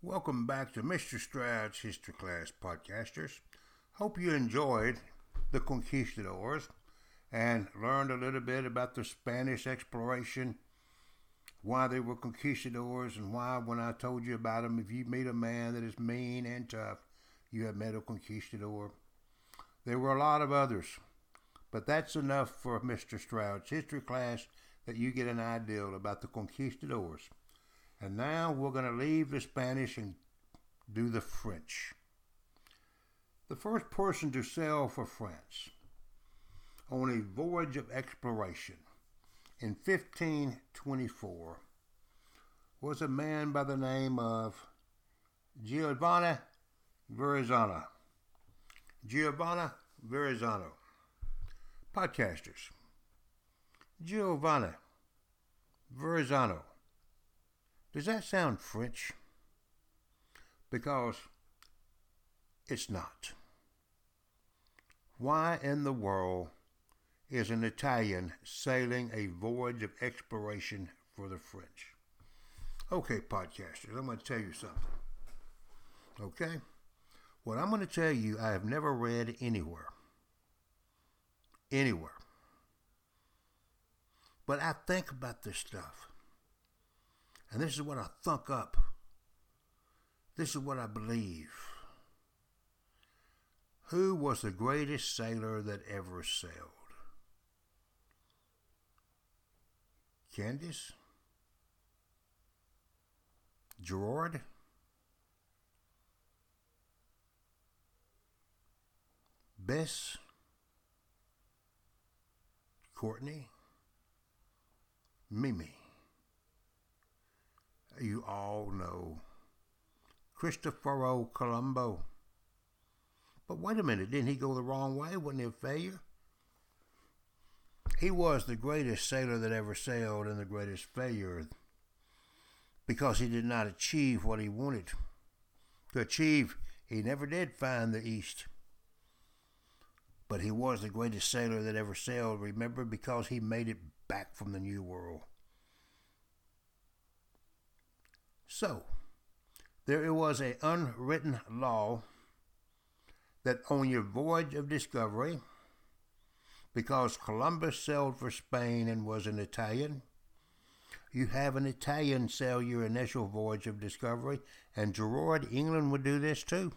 Welcome back to Mr. Stroud's History Class Podcasters. Hope you enjoyed the conquistadors and learned a little bit about the Spanish exploration, why they were conquistadors, and why, when I told you about them, if you meet a man that is mean and tough, you have met a conquistador. There were a lot of others, but that's enough for Mr. Stroud's History Class that you get an idea about the conquistadors. And now we're going to leave the Spanish and do the French. The first person to sail for France on a voyage of exploration in 1524 was a man by the name of Giovanni Verrazano. Giovanni Verrazano. Podcasters. Giovanni Verrazano does that sound French? Because it's not. Why in the world is an Italian sailing a voyage of exploration for the French? Okay, podcasters, I'm going to tell you something. Okay? What I'm going to tell you, I have never read anywhere. Anywhere. But I think about this stuff. And this is what I thunk up. This is what I believe. Who was the greatest sailor that ever sailed? Candace? Gerard? Bess? Courtney? Mimi? You all know. Cristoforo Colombo. But wait a minute, didn't he go the wrong way? Wasn't he a failure? He was the greatest sailor that ever sailed and the greatest failure because he did not achieve what he wanted. To achieve, he never did find the East. But he was the greatest sailor that ever sailed, remember, because he made it back from the New World. So, there was an unwritten law that on your voyage of discovery, because Columbus sailed for Spain and was an Italian, you have an Italian sail your initial voyage of discovery, and Gerard, England would do this too.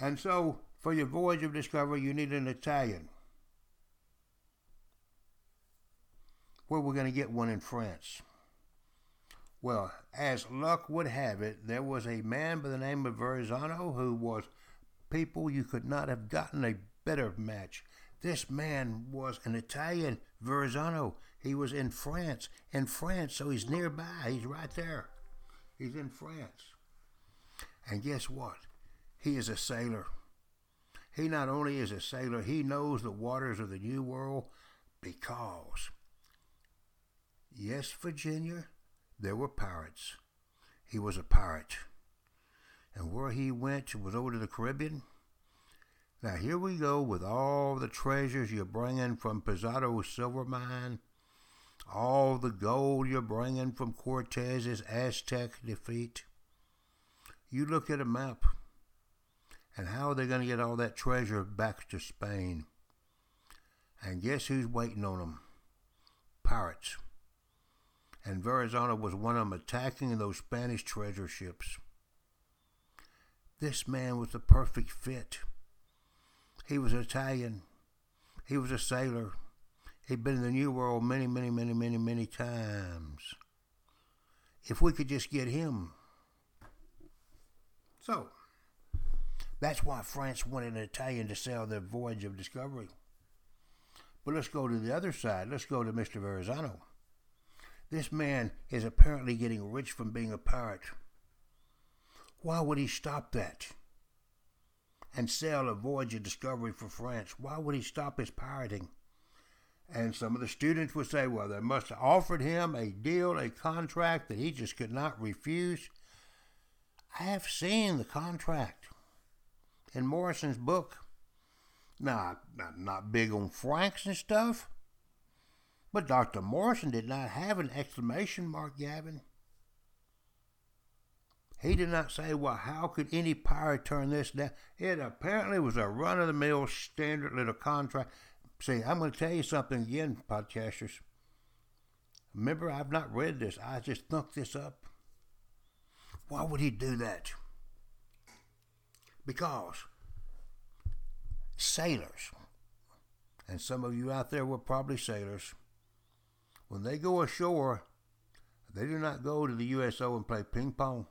And so, for your voyage of discovery, you need an Italian. Where we're going to get one in France. Well, as luck would have it, there was a man by the name of Verrazano who was people you could not have gotten a better match. This man was an Italian Verrazano. He was in France, in France, so he's nearby. He's right there. He's in France. And guess what? He is a sailor. He not only is a sailor, he knows the waters of the New World because, yes, Virginia, there were pirates. He was a pirate. And where he went was over to the Caribbean. Now here we go with all the treasures you're bringing from Pizarro's silver mine, all the gold you're bringing from Cortez's Aztec defeat. You look at a map, and how are they going to get all that treasure back to Spain? And guess who's waiting on them? Pirates and Verrazano was one of them attacking those Spanish treasure ships. This man was the perfect fit. He was Italian. He was a sailor. He'd been in the New World many, many, many, many, many times. If we could just get him. So, that's why France wanted an Italian to sail their voyage of discovery. But let's go to the other side. Let's go to Mr. Verrazano. This man is apparently getting rich from being a pirate. Why would he stop that? And sail a voyage of discovery for France? Why would he stop his pirating? And some of the students would say, well, they must have offered him a deal, a contract that he just could not refuse. I have seen the contract in Morison's book. Now, I'm not big on francs and stuff, but Dr. Morison did not have an exclamation mark, Gavin. He did not say, well, how could any pirate turn this down? It apparently was a run of the mill standard little contract. See, I'm going to tell you something again, podcasters. Remember, I've not read this. I just thunk this up. Why would he do that? Because sailors, and some of you out there were probably sailors, when they go ashore, they do not go to the USO and play ping pong.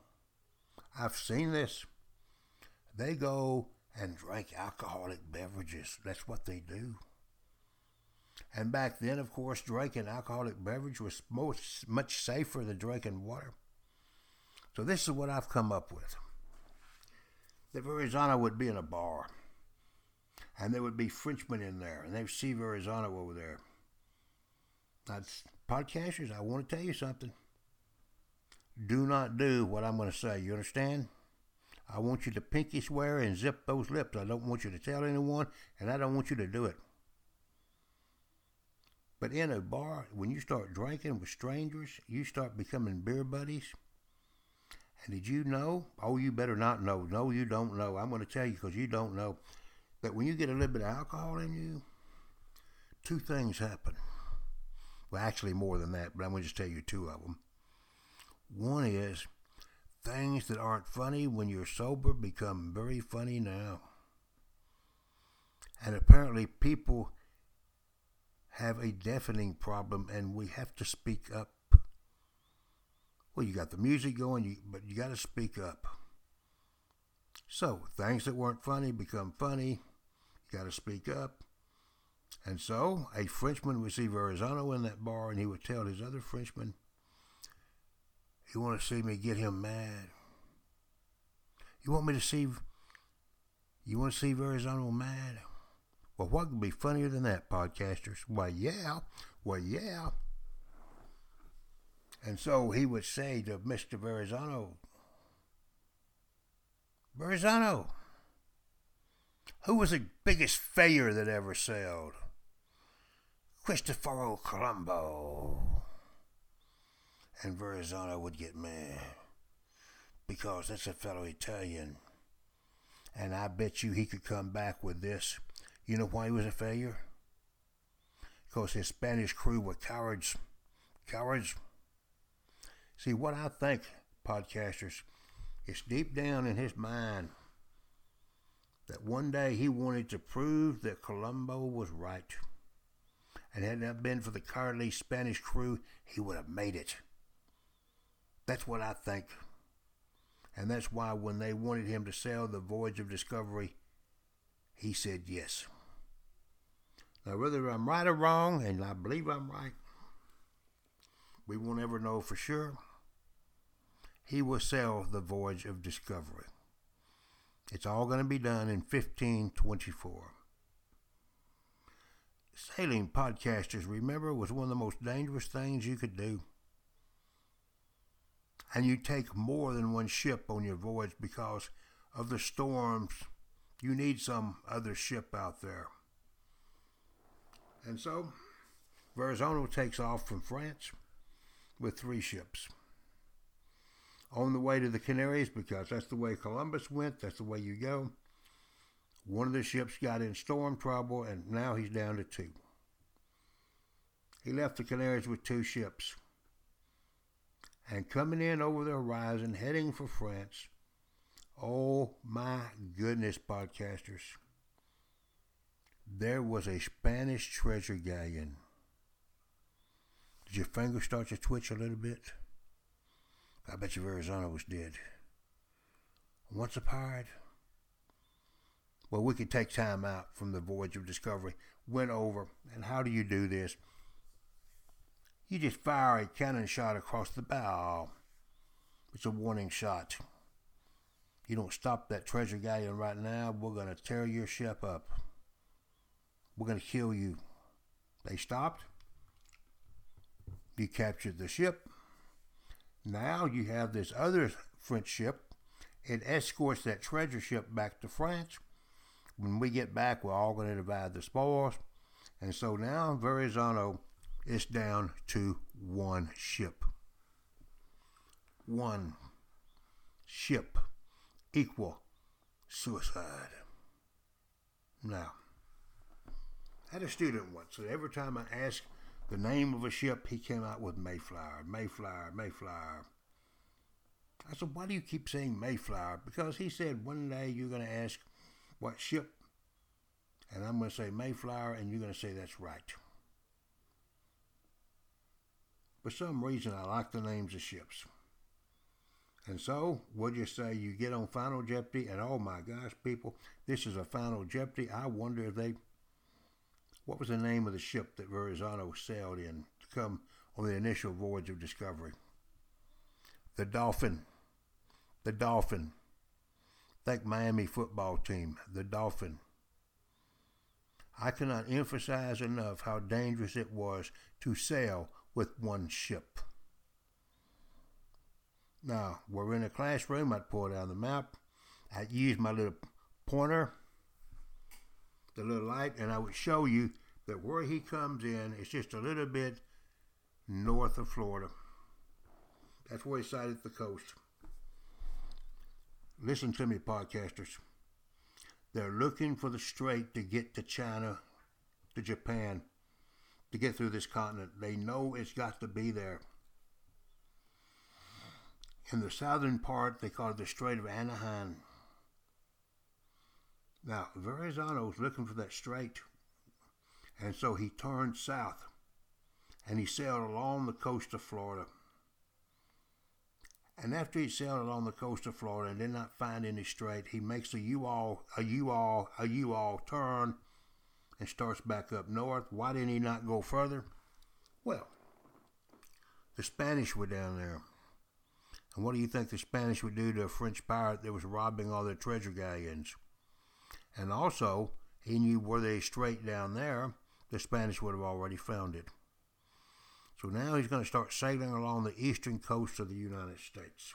I've seen this. They go and drink alcoholic beverages. That's what they do. And back then, of course, drinking alcoholic beverage was most, much safer than drinking water. So this is what I've come up with. The Verrazano would be in a bar, and there would be Frenchmen in there, and they'd see Verrazano over there. Now, podcasters, I want to tell you something do not do what I'm going to say. You understand? I want you to pinky swear and zip those lips. I don't want you to tell anyone, and I don't want you to do it. But in a bar, when you start drinking with strangers, you start becoming beer buddies. And did you know? Oh, you better not know. No, you don't know. I'm going to tell you because you don't know that when you get a little bit of alcohol in you, two things happen. Well, actually, more than that, but I'm going to just tell you two of them. One is things that aren't funny when you're sober become very funny now. And apparently, people have a deafening problem, and we have to speak up. Well, you got the music going, you, but you got to speak up. So, things that weren't funny become funny. You got to speak up. And so, a Frenchman would see Verrazano in that bar, and he would tell his other Frenchman, you want to see me get him mad? You want me to see? You want to see Verrazano mad? Well, what could be funnier than that, podcasters? Why, yeah. Well, yeah. And so he would say to Mr. Verrazano, Verrazano, who was the biggest failure that ever sailed? Cristoforo Colombo and Verrazano would get mad because that's a fellow Italian. And I bet you he could come back with this. You know why he was a failure? Because his Spanish crew were cowards. Cowards. See, what I think, podcasters, it's deep down in his mind that one day he wanted to prove that Colombo was right. And had it not been for the cowardly Spanish crew, he would have made it. That's what I think. And that's why when they wanted him to sail the voyage of discovery, he said yes. Now, whether I'm right or wrong, and I believe I'm right, we won't ever know for sure. He will sail the voyage of discovery. It's all going to be done in 1524. Sailing podcasters, remember, was one of the most dangerous things you could do and you take more than one ship on your voyage because of the storms. You need some other ship out there. And so, Verrazano takes off from France with three ships. On the way to the Canaries, because that's the way Columbus went, that's the way you go. One of the ships got in storm trouble, and now he's down to two. He left the Canaries with two ships and coming in over the horizon, heading for France. Oh my goodness, podcasters. There was a Spanish treasure galleon. Did your finger start to twitch a little bit? I bet you Verrazano was dead. Once a pirate? Well, we could take time out from the voyage of discovery, went over, and how do you do this? You just fire a cannon shot across the bow. It's a warning shot. You don't stop that treasure galleon right now, we're going to tear your ship up. We're going to kill you. They stopped. You captured the ship. Now you have this other French ship. It escorts that treasure ship back to France. When we get back, we're all going to divide the spoils. And so now Verrazano it's down to one ship. One ship equal suicide. Now, I had a student once, and every time I asked the name of a ship, he came out with Mayflower, Mayflower, Mayflower. I said, why do you keep saying Mayflower? Because he said one day you're going to ask what ship, and I'm going to say Mayflower, and you're going to say that's right. For some reason, I like the names of ships. And so, would you say you get on Final Jeopardy, and oh my gosh, people, this is a Final Jeopardy. I wonder if they. What was the name of the ship that Verrazano sailed in to come on the initial voyage of discovery? The Dolphin. The Dolphin. Think Miami football team, the Dolphin. I cannot emphasize enough how dangerous it was to sail with one ship. Now, we're in a classroom. I'd pull down the map. I'd use my little pointer, the little light, and I would show you that where he comes in is just a little bit north of Florida. That's where he sighted the coast. Listen to me, podcasters. They're looking for the strait to get to China, to Japan, to get through this continent. They know it's got to be there. In the southern part, they call it the Strait of Anaheim. Now, Verrazano was looking for that strait, and so he turned south, and he sailed along the coast of Florida. And after he sailed along the coast of Florida and did not find any strait, he makes a U-all, a U-all, a U-all turn and starts back up north. Why didn't he not go further? Well, the Spanish were down there. And what do you think the Spanish would do to a French pirate that was robbing all their treasure galleons? And also, he knew were they strait down there, the Spanish would have already found it. So now he's going to start sailing along the eastern coast of the United States.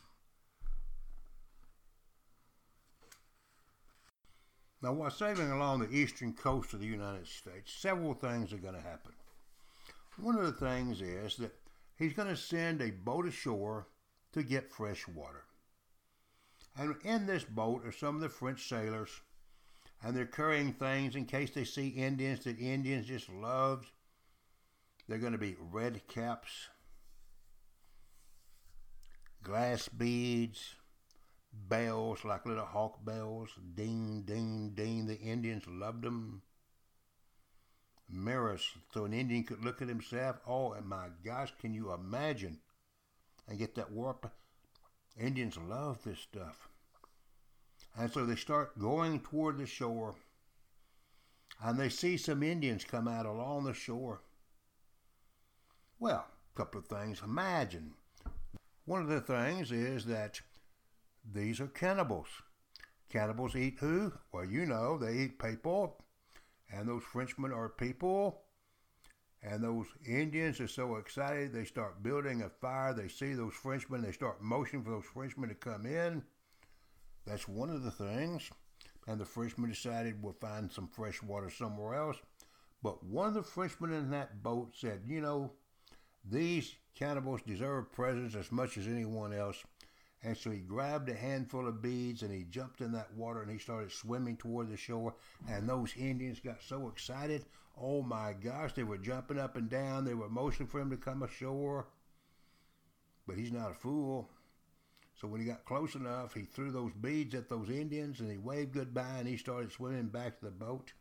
Now, while sailing along the eastern coast of the United States, several things are going to happen. One of the things is that he's going to send a boat ashore to get fresh water. And in this boat are some of the French sailors, and they're carrying things in case they see Indians that Indians just loved. They're going to be red caps, glass beads, bells like little hawk bells, ding, ding, ding. The Indians loved them. Mirrors, so an Indian could look at himself. Oh, and my gosh, can you imagine and get that warp. Indians love this stuff. And so they start going toward the shore, and they see some Indians come out along the shore. Well, a couple of things. Imagine. One of the things is that these are cannibals. Cannibals eat who? Well, you know, they eat people, and those Frenchmen are people, and those Indians are so excited, they start building a fire. They see those Frenchmen, they start motioning for those Frenchmen to come in. That's one of the things. And the Frenchmen decided we'll find some fresh water somewhere else. But one of the Frenchmen in that boat said, You know, these cannibals deserve presents as much as anyone else. And so he grabbed a handful of beads and he jumped in that water and he started swimming toward the shore. And those Indians got so excited. Oh my gosh, they were jumping up and down. They were motioning for him to come ashore. But he's not a fool. So when he got close enough, he threw those beads at those Indians and he waved goodbye and he started swimming back to the boat.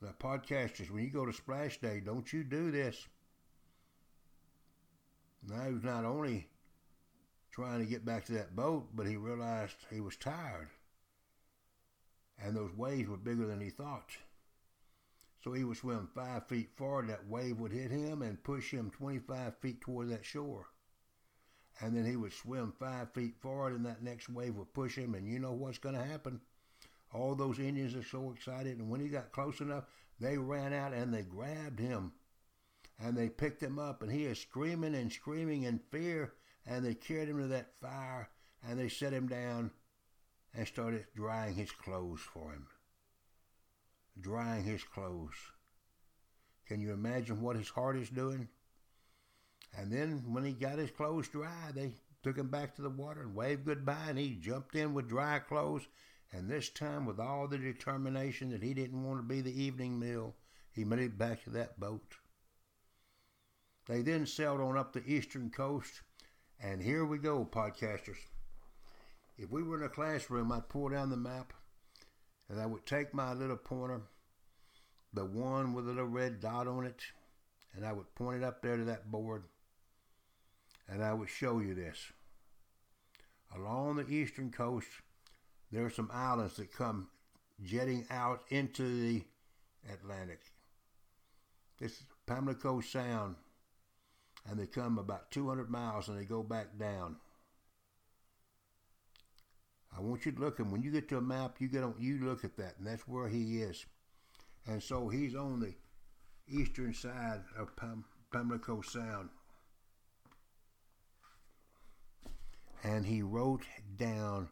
Now, podcasters, when you go to Splash Day, don't you do this. Now, he was not only trying to get back to that boat, but he realized he was tired. And those waves were bigger than he thought. So he would swim five feet forward, that wave would hit him and push him 25 feet toward that shore. And then he would swim five feet forward, and that next wave would push him. And you know what's going to happen? All those Indians are so excited. And when he got close enough, they ran out and they grabbed him. And they picked him up, and he is screaming and screaming in fear. And they carried him to that fire, and they set him down and started drying his clothes for him drying his clothes. Can you imagine what his heart is doing? And then when he got his clothes dry, they took him back to the water and waved goodbye, and he jumped in with dry clothes. And this time, with all the determination that he didn't want to be the evening meal, he made it back to that boat. They then sailed on up the eastern coast, and here we go, podcasters. If we were in a classroom, I'd pull down the map, and I would take my little pointer, the one with a little red dot on it, and I would point it up there to that board, and I would show you this. Along the eastern coast, there are some islands that come jetting out into the Atlantic. This is Pamlico Sound, and they come about 200 miles and they go back down. I want you to look, and when you get to a map, you get on, you look at that, and that's where he is. And so he's on the eastern side of Pam, Pamlico Sound. And he wrote down,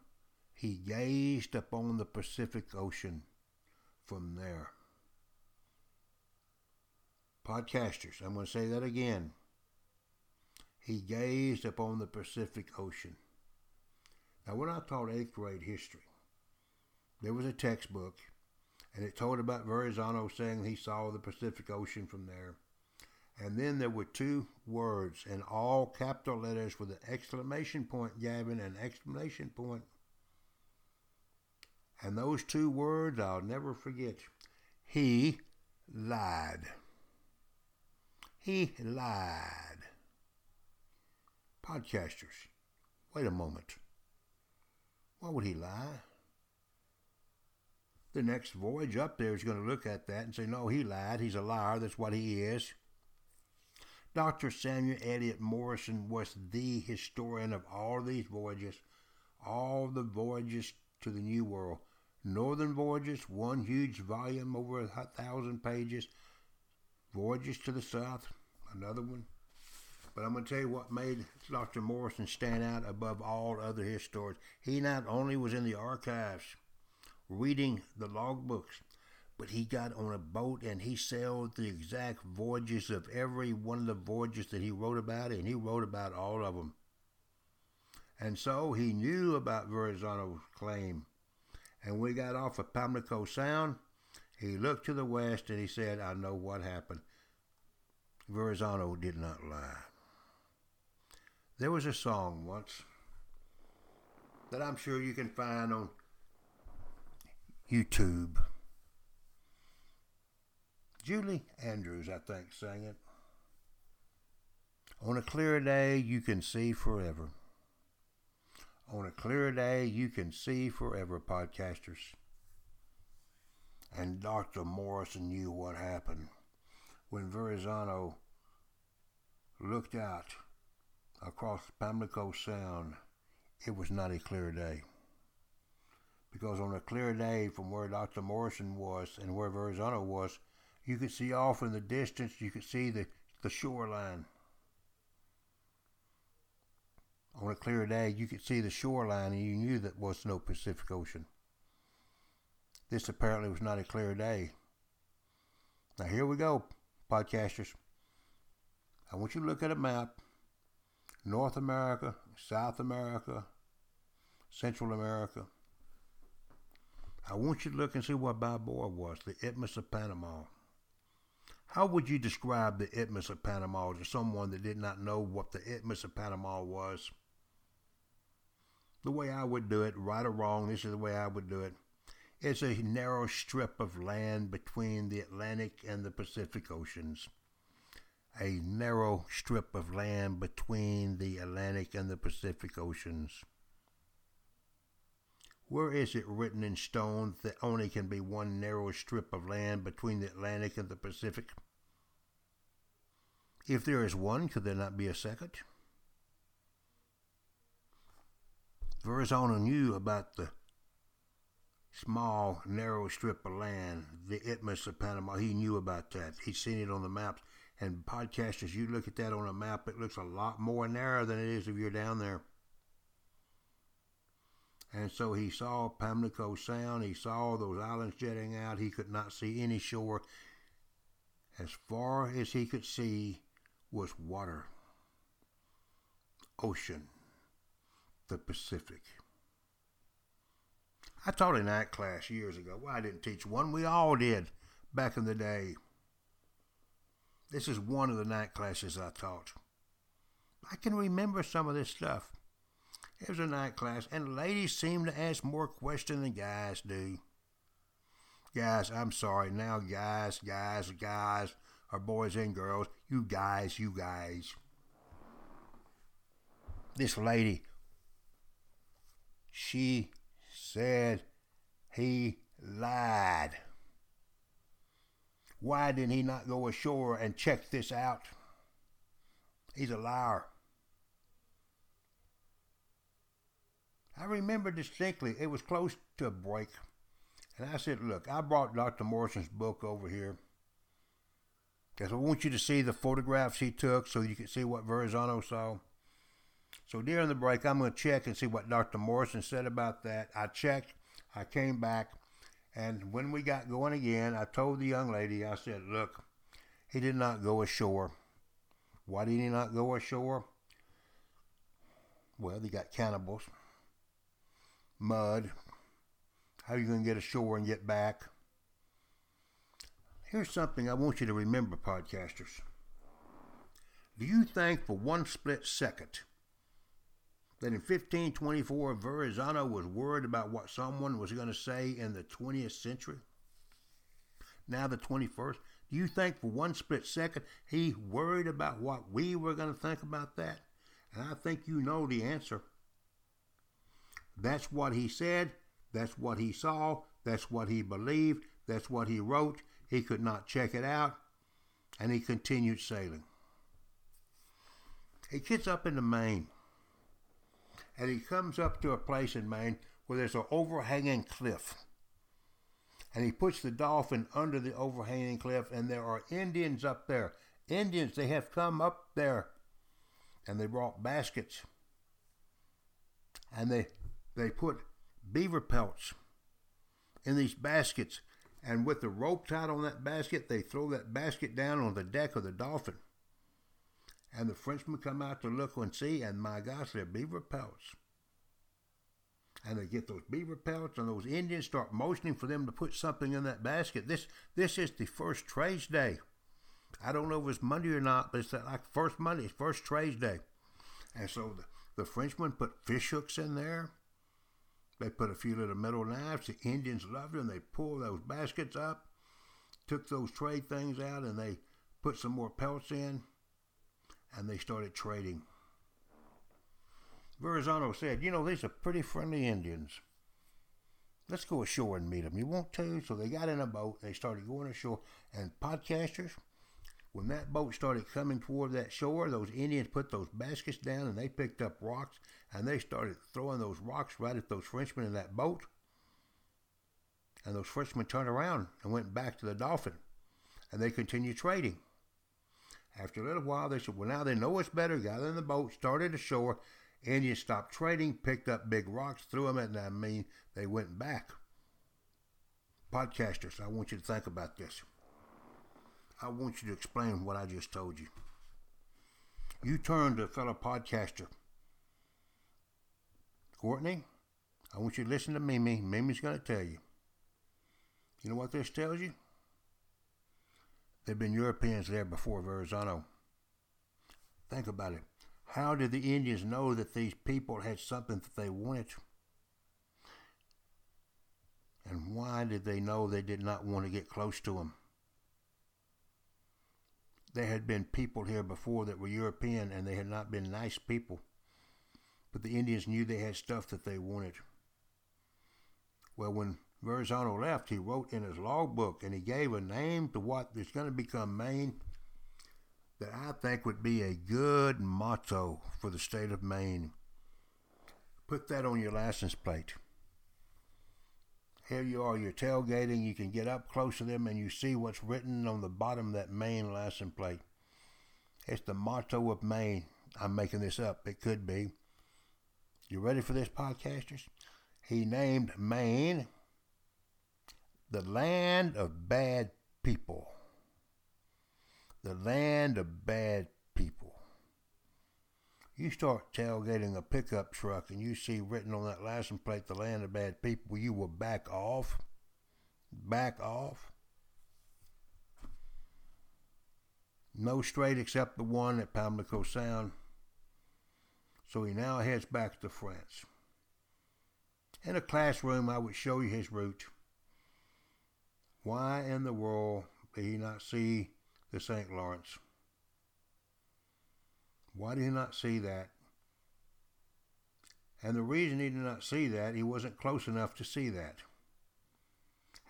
he gazed upon the Pacific Ocean from there. Podcasters, I'm going to say that again. He gazed upon the Pacific Ocean. Now, when I taught eighth grade history, there was a textbook, and it told about Verrazano saying he saw the Pacific Ocean from there. And then there were two words in all capital letters with an exclamation point, Gavin, an exclamation point. And those two words I'll never forget. He lied. He lied. Podcasters, wait a moment. Why would he lie? The next voyage up there is going to look at that and say, no, he lied. He's a liar. That's what he is. Dr. Samuel Eliot Morison was the historian of all these voyages, all the voyages to the New World. Northern Voyages, one huge volume over a thousand pages. Voyages to the South, another one. But I'm going to tell you what made Dr. Morison stand out above all other historians. He not only was in the archives reading the logbooks, but he got on a boat and he sailed the exact voyages of every one of the voyages that he wrote about, and he wrote about all of them. And so he knew about Verrazano's claim. And we got off of Pamlico Sound, he looked to the west and he said, I know what happened. Verrazano did not lie. There was a song once that I'm sure you can find on YouTube. Julie Andrews, I think, sang it. On a clear day, you can see forever. On a clear day, you can see forever, podcasters. And Dr. Morison knew what happened when Verrazano looked out across Pamlico Sound. It was not a clear day. Because on a clear day from where Dr. Morison was and where Verrazano was, you could see off in the distance, you could see the, the shoreline. On a clear day, you could see the shoreline and you knew that was no Pacific Ocean. This apparently was not a clear day. Now, here we go, podcasters. I want you to look at a map North America, South America, Central America. I want you to look and see what Balboa was, the Isthmus of Panama. How would you describe the Isthmus of Panama to someone that did not know what the Isthmus of Panama was? The way I would do it, right or wrong, this is the way I would do it. It's a narrow strip of land between the Atlantic and the Pacific Oceans. A narrow strip of land between the Atlantic and the Pacific Oceans. Where is it written in stone that only can be one narrow strip of land between the Atlantic and the Pacific? If there is one, could there not be a second? Verrazano knew about the small, narrow strip of land, the Isthmus of Panama. He knew about that. He'd seen it on the maps. And podcasters, you look at that on a map, it looks a lot more narrow than it is if you're down there. And so he saw Pamlico Sound. He saw those islands jetting out. He could not see any shore. As far as he could see was water, ocean, the Pacific. I taught a night class years ago. Well, I didn't teach one. We all did back in the day. This is one of the night classes I taught. I can remember some of this stuff. It was a night class, and ladies seem to ask more questions than guys do. Guys, I'm sorry. Now, guys, guys, guys, or boys and girls, you guys, you guys. This lady, she said he lied. Why didn't he not go ashore and check this out? He's a liar. I remember distinctly, it was close to a break. And I said, Look, I brought Dr. Morison's book over here because I want you to see the photographs he took so you can see what Verrazano saw. So during the break, I'm going to check and see what Dr. Morison said about that. I checked, I came back, and when we got going again, I told the young lady, I said, Look, he did not go ashore. Why did he not go ashore? Well, they got cannibals, mud. How are you going to get ashore and get back? Here's something I want you to remember, podcasters. Do you think for one split second that in 1524 Verrazano was worried about what someone was going to say in the 20th century? Now the 21st? Do you think for one split second he worried about what we were going to think about that? And I think you know the answer. That's what he said. That's what he saw. That's what he believed. That's what he wrote. He could not check it out. And he continued sailing. He gets up into Maine. And he comes up to a place in Maine where there's an overhanging cliff and he puts the dolphin under the overhanging cliff, and there are Indians up there. Indians, they have come up there, and they brought baskets, and they they put beaver pelts in these baskets, and with the rope tied on that basket, they throw that basket down on the deck of the dolphin. And the Frenchmen come out to look and see, and my gosh, they're beaver pelts and they get those beaver pelts, and those Indians start motioning for them to put something in that basket. This this is the first trade day. I don't know if it's Monday or not, but it's like first Monday, first trade day. And so the, the Frenchmen put fish hooks in there. They put a few little metal knives. The Indians loved them. They pulled those baskets up, took those trade things out, and they put some more pelts in, and they started trading. Verrazano said, You know, these are pretty friendly Indians. Let's go ashore and meet them. You want to? So they got in a boat. They started going ashore. And podcasters, when that boat started coming toward that shore, those Indians put those baskets down and they picked up rocks and they started throwing those rocks right at those Frenchmen in that boat. And those Frenchmen turned around and went back to the Dolphin. And they continued trading. After a little while, they said, Well, now they know it's better. Got in the boat, started ashore, Indians stopped trading, picked up big rocks, threw them at them. I mean, they went back. Podcasters, I want you to think about this. I want you to explain what I just told you. You turn to a fellow podcaster. Courtney, I want you to listen to Mimi. Mimi's going to tell you. You know what this tells you? There have been Europeans there before Verrazano. Think about it. How did the Indians know that these people had something that they wanted? And why did they know they did not want to get close to them? There had been people here before that were European and they had not been nice people. But the Indians knew they had stuff that they wanted. Well, when Verrazano left, he wrote in his logbook and he gave a name to what is going to become Maine that I think would be a good motto for the state of Maine. Put that on your license plate. Here you are, you're tailgating, you can get up close to them and you see what's written on the bottom of that Maine license plate. It's the motto of Maine. I'm making this up. It could be. You ready for this, podcasters? He named Maine the land of bad people the land of bad people. You start tailgating a pickup truck and you see written on that license plate, the land of bad people, you will back off. Back off. No strait except the one at Pamlico Sound. So he now heads back to France. In a classroom, I would show you his route. Why in the world did he not see the St. Lawrence? Why did he not see that? And the reason he did not see that, he wasn't close enough to see that.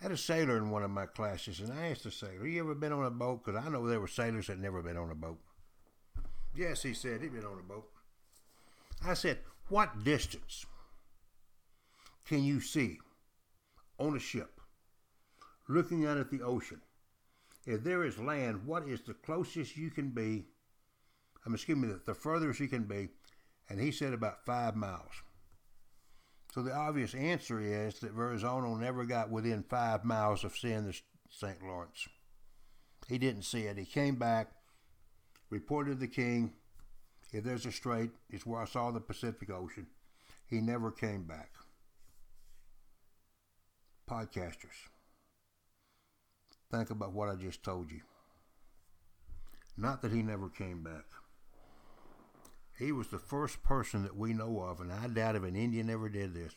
I had a sailor in one of my classes, and I asked the sailor, You ever been on a boat? Because I know there were sailors that never been on a boat. Yes, he said, he'd been on a boat. I said, What distance can you see on a ship looking out at the ocean? If there is land, what is the closest you can be? I'm excuse me, the furthest you can be. And he said about five miles. So the obvious answer is that Verrazano never got within five miles of seeing the St. Lawrence. He didn't see it. He came back, reported to the king, if there's a strait, it's where I saw the Pacific Ocean. He never came back. Podcasters, think about what I just told you. Not that he never came back. He was the first person that we know of, and I doubt if an Indian ever did this,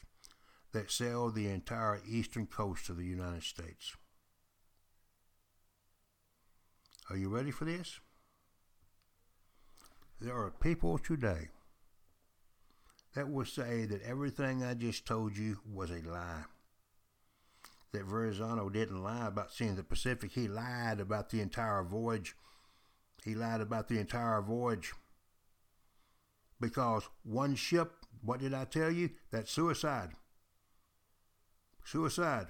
that sailed the entire eastern coast of the United States. Are you ready for this? There are people today that will say that everything I just told you was a lie. That Verrazano didn't lie about seeing the Pacific. He lied about the entire voyage. He lied about the entire voyage. Because one ship, what did I tell you? That's suicide. Suicide.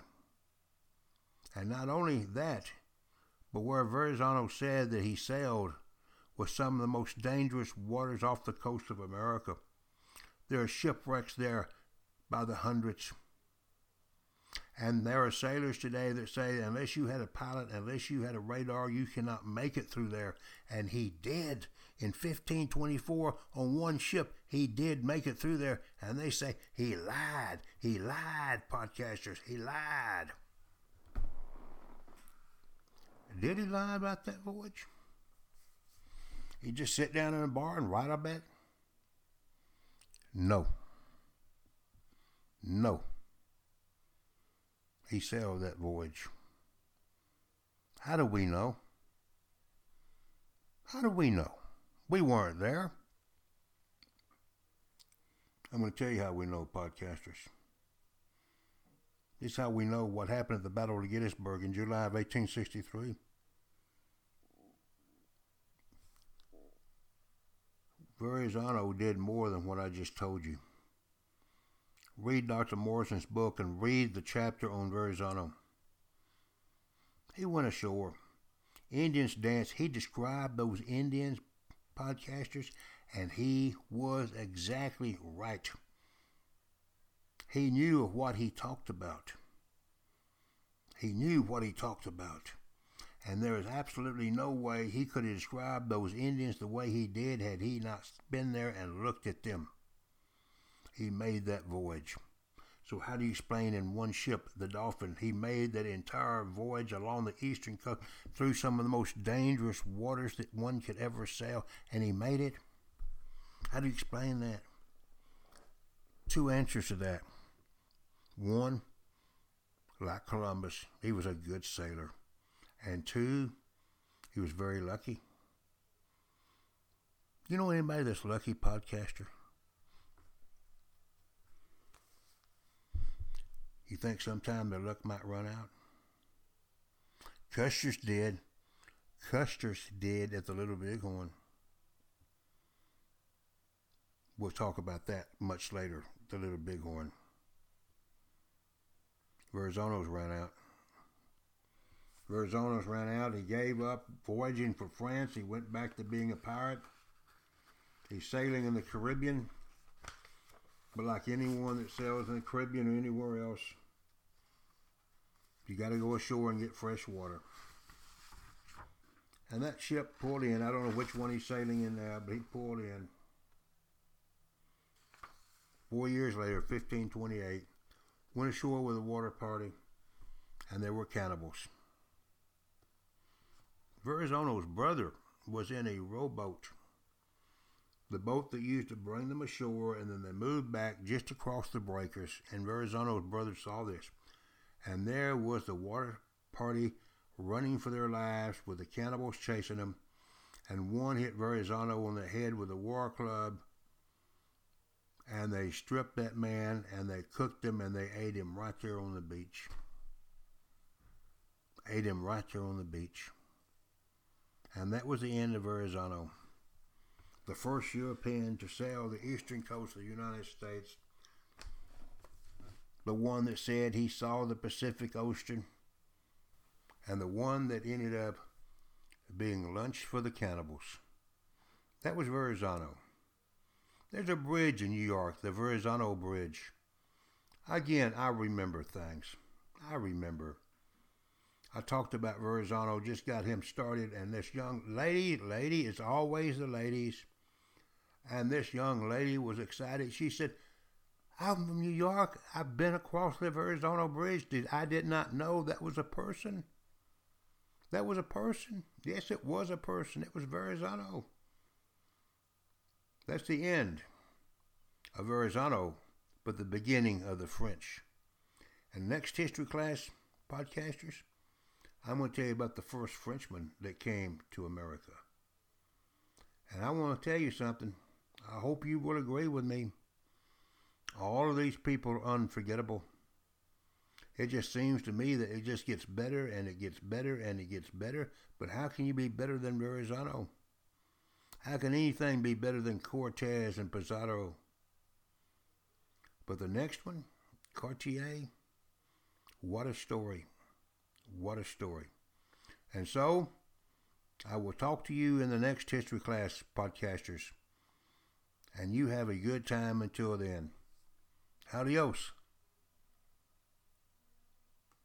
And not only that, but where Verrazano said that he sailed was some of the most dangerous waters off the coast of America. There are shipwrecks there by the hundreds. And there are sailors today that say, unless you had a pilot, unless you had a radar, you cannot make it through there. And he did. In 1524, on one ship, he did make it through there. And they say, he lied. He lied, podcasters. He lied. Did he lie about that voyage? He just sit down in a bar and write a bet? No. No. He sailed oh, that voyage. How do we know? How do we know? We weren't there. I'm going to tell you how we know, podcasters. This is how we know what happened at the Battle of Gettysburg in July of 1863. Verrazano did more than what I just told you. Read Dr. Morison's book and read the chapter on Verrazano. He went ashore. Indians danced. He described those Indians, podcasters, and he was exactly right. He knew of what he talked about. He knew what he talked about and there is absolutely no way he could have described those Indians the way he did had he not been there and looked at them. He made that voyage. So how do you explain in one ship, the Dolphin, he made that entire voyage along the eastern coast through some of the most dangerous waters that one could ever sail, and he made it? How do you explain that? Two answers to that. One, like Columbus, he was a good sailor. And two, he was very lucky. You know anybody that's lucky, podcaster? You think sometime their luck might run out? Custer's did. Custer's did at the Little Bighorn. We'll talk about that much later, the Little Bighorn. Verrazano's ran out. Verrazano's ran out. He gave up voyaging for France. He went back to being a pirate. He's sailing in the Caribbean. But like anyone that sails in the Caribbean or anywhere else, you got to go ashore and get fresh water. And that ship pulled in. I don't know which one he's sailing in now, but he pulled in. Four years later, 1528, went ashore with a water party, and there were cannibals. Verrazano's brother was in a rowboat, the boat that used to bring them ashore, and then they moved back just across the breakers, and Verrazano's brother saw this. And there was the water party running for their lives with the cannibals chasing them, and one hit Verrazano on the head with a war club, and they stripped that man, and they cooked him, and they ate him right there on the beach. Ate him right there on the beach. And that was the end of Verrazano, the first European to sail the eastern coast of the United States, the one that said he saw the Pacific Ocean, and the one that ended up being lunch for the cannibals. That was Verrazano. There's a bridge in New York, the Verrazano Bridge. Again, I remember things. I remember. I talked about Verrazano, just got him started, and this young lady, lady, it's always the ladies. And this young lady was excited. She said, I'm from New York. I've been across the Verrazano Bridge. Did I did not know that was a person? That was a person. Yes, it was a person. It was Verrazano. That's the end of Verrazano, but the beginning of the French. And next history class, podcasters, I'm going to tell you about the first Frenchman that came to America. And I want to tell you something. I hope you will agree with me. All of these people are unforgettable. It just seems to me that it just gets better and it gets better and it gets better. But how can you be better than Verrazano? How can anything be better than Cortez and Pizarro? But the next one, Cartier, what a story. What a story. And so, I will talk to you in the next history class, podcasters. And you have a good time until then. Adios.